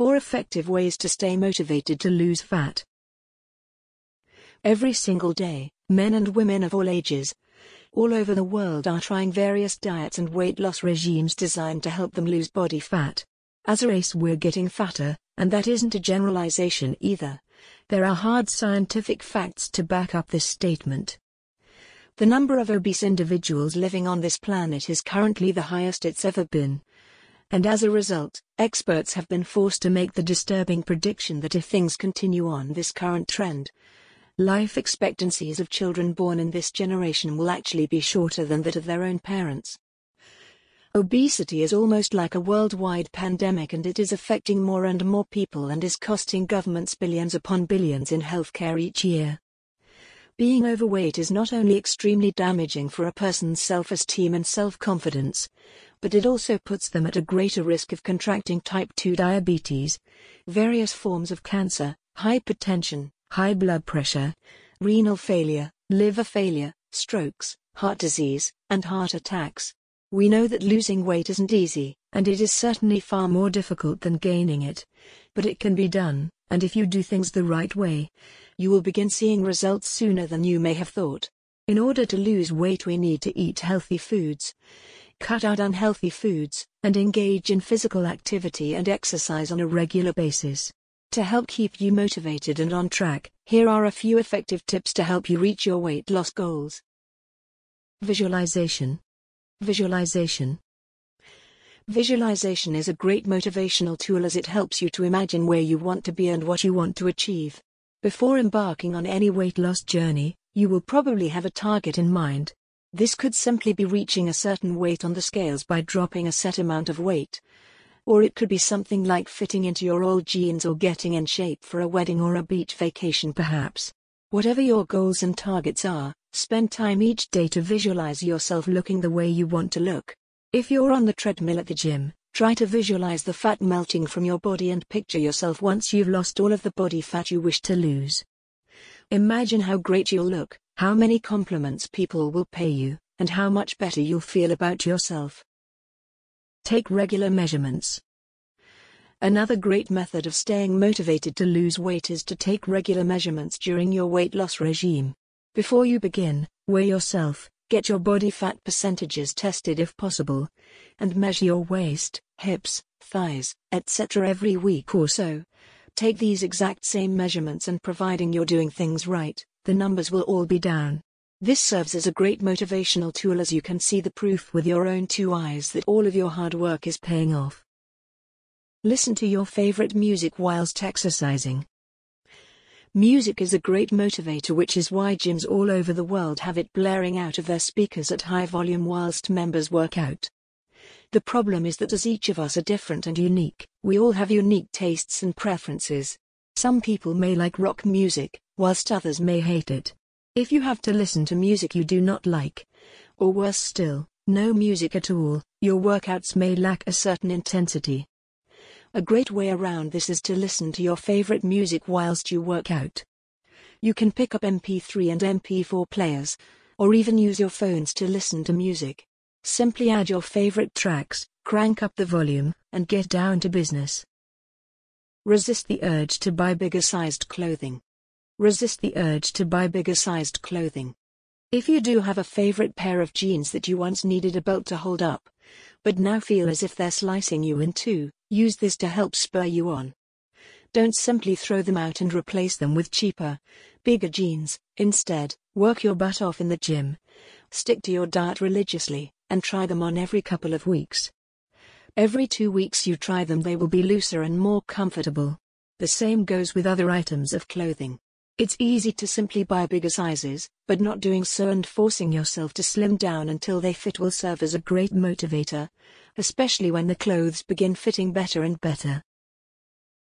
4 Effective Ways to Stay Motivated to Lose Fat. Every single day, men and women of all ages, all over the world are trying various diets and weight loss regimes designed to help them lose body fat. As a race, we're getting fatter, and that isn't a generalization either. There are hard scientific facts to back up this statement. The number of obese individuals living on this planet is currently the highest it's ever been. And as a result, experts have been forced to make the disturbing prediction that if things continue on this current trend, life expectancies of children born in this generation will actually be shorter than that of their own parents. Obesity is almost like a worldwide pandemic and it is affecting more and more people and is costing governments billions upon billions in healthcare each year. Being overweight is not only extremely damaging for a person's self esteem and self confidence, but it also puts them at a greater risk of contracting type 2 diabetes, various forms of cancer, hypertension, high blood pressure, renal failure, liver failure, strokes, heart disease, and heart attacks. We know that losing weight isn't easy, and it is certainly far more difficult than gaining it. But it can be done, and if you do things the right way, you will begin seeing results sooner than you may have thought. In order to lose weight, we need to eat healthy foods cut out unhealthy foods, and engage in physical activity and exercise on a regular basis. To help keep you motivated and on track, here are a few effective tips to help you reach your weight loss goals. Visualization. Visualization. Visualization is a great motivational tool as it helps you to imagine where you want to be and what you want to achieve. Before embarking on any weight loss journey, you will probably have a target in mind. This could simply be reaching a certain weight on the scales by dropping a set amount of weight. Or it could be something like fitting into your old jeans or getting in shape for a wedding or a beach vacation perhaps. Whatever your goals and targets are, spend time each day to visualize yourself looking the way you want to look. If you're on the treadmill at the gym, try to visualize the fat melting from your body and picture yourself once you've lost all of the body fat you wish to lose. Imagine how great you'll look, how many compliments people will pay you, and how much better you'll feel about yourself. Take regular measurements. Another great method of staying motivated to lose weight is to take regular measurements during your weight loss regime. Before you begin, weigh yourself, get your body fat percentages tested if possible, and measure your waist, hips, thighs, etc. every week or so. Take these exact same measurements and providing you're doing things right, the numbers will all be down. This serves as a great motivational tool as you can see the proof with your own two eyes that all of your hard work is paying off. Listen to your favorite music whilst exercising. Music is a great motivator, which is why gyms all over the world have it blaring out of their speakers at high volume whilst members work out. The problem is that as each of us are different and unique, we all have unique tastes and preferences. Some people may like rock music, whilst others may hate it. If you have to listen to music you do not like, or worse still, no music at all, your workouts may lack a certain intensity. A great way around this is to listen to your favorite music whilst you work out. You can pick up MP3 and MP4 players, or even use your phones to listen to music. Simply add your favorite tracks, crank up the volume, and get down to business. Resist the urge to buy bigger sized clothing. Resist the urge to buy bigger sized clothing. If you do have a favorite pair of jeans that you once needed a belt to hold up, but now feel as if they're slicing you in two, use this to help spur you on. Don't simply throw them out and replace them with cheaper, bigger jeans. Instead, work your butt off in the gym. Stick to your diet religiously, and try them on every couple of weeks. Every two weeks you try them, they will be looser and more comfortable. The same goes with other items of clothing. It's easy to simply buy bigger sizes, but not doing so and forcing yourself to slim down until they fit will serve as a great motivator, especially when the clothes begin fitting better and better.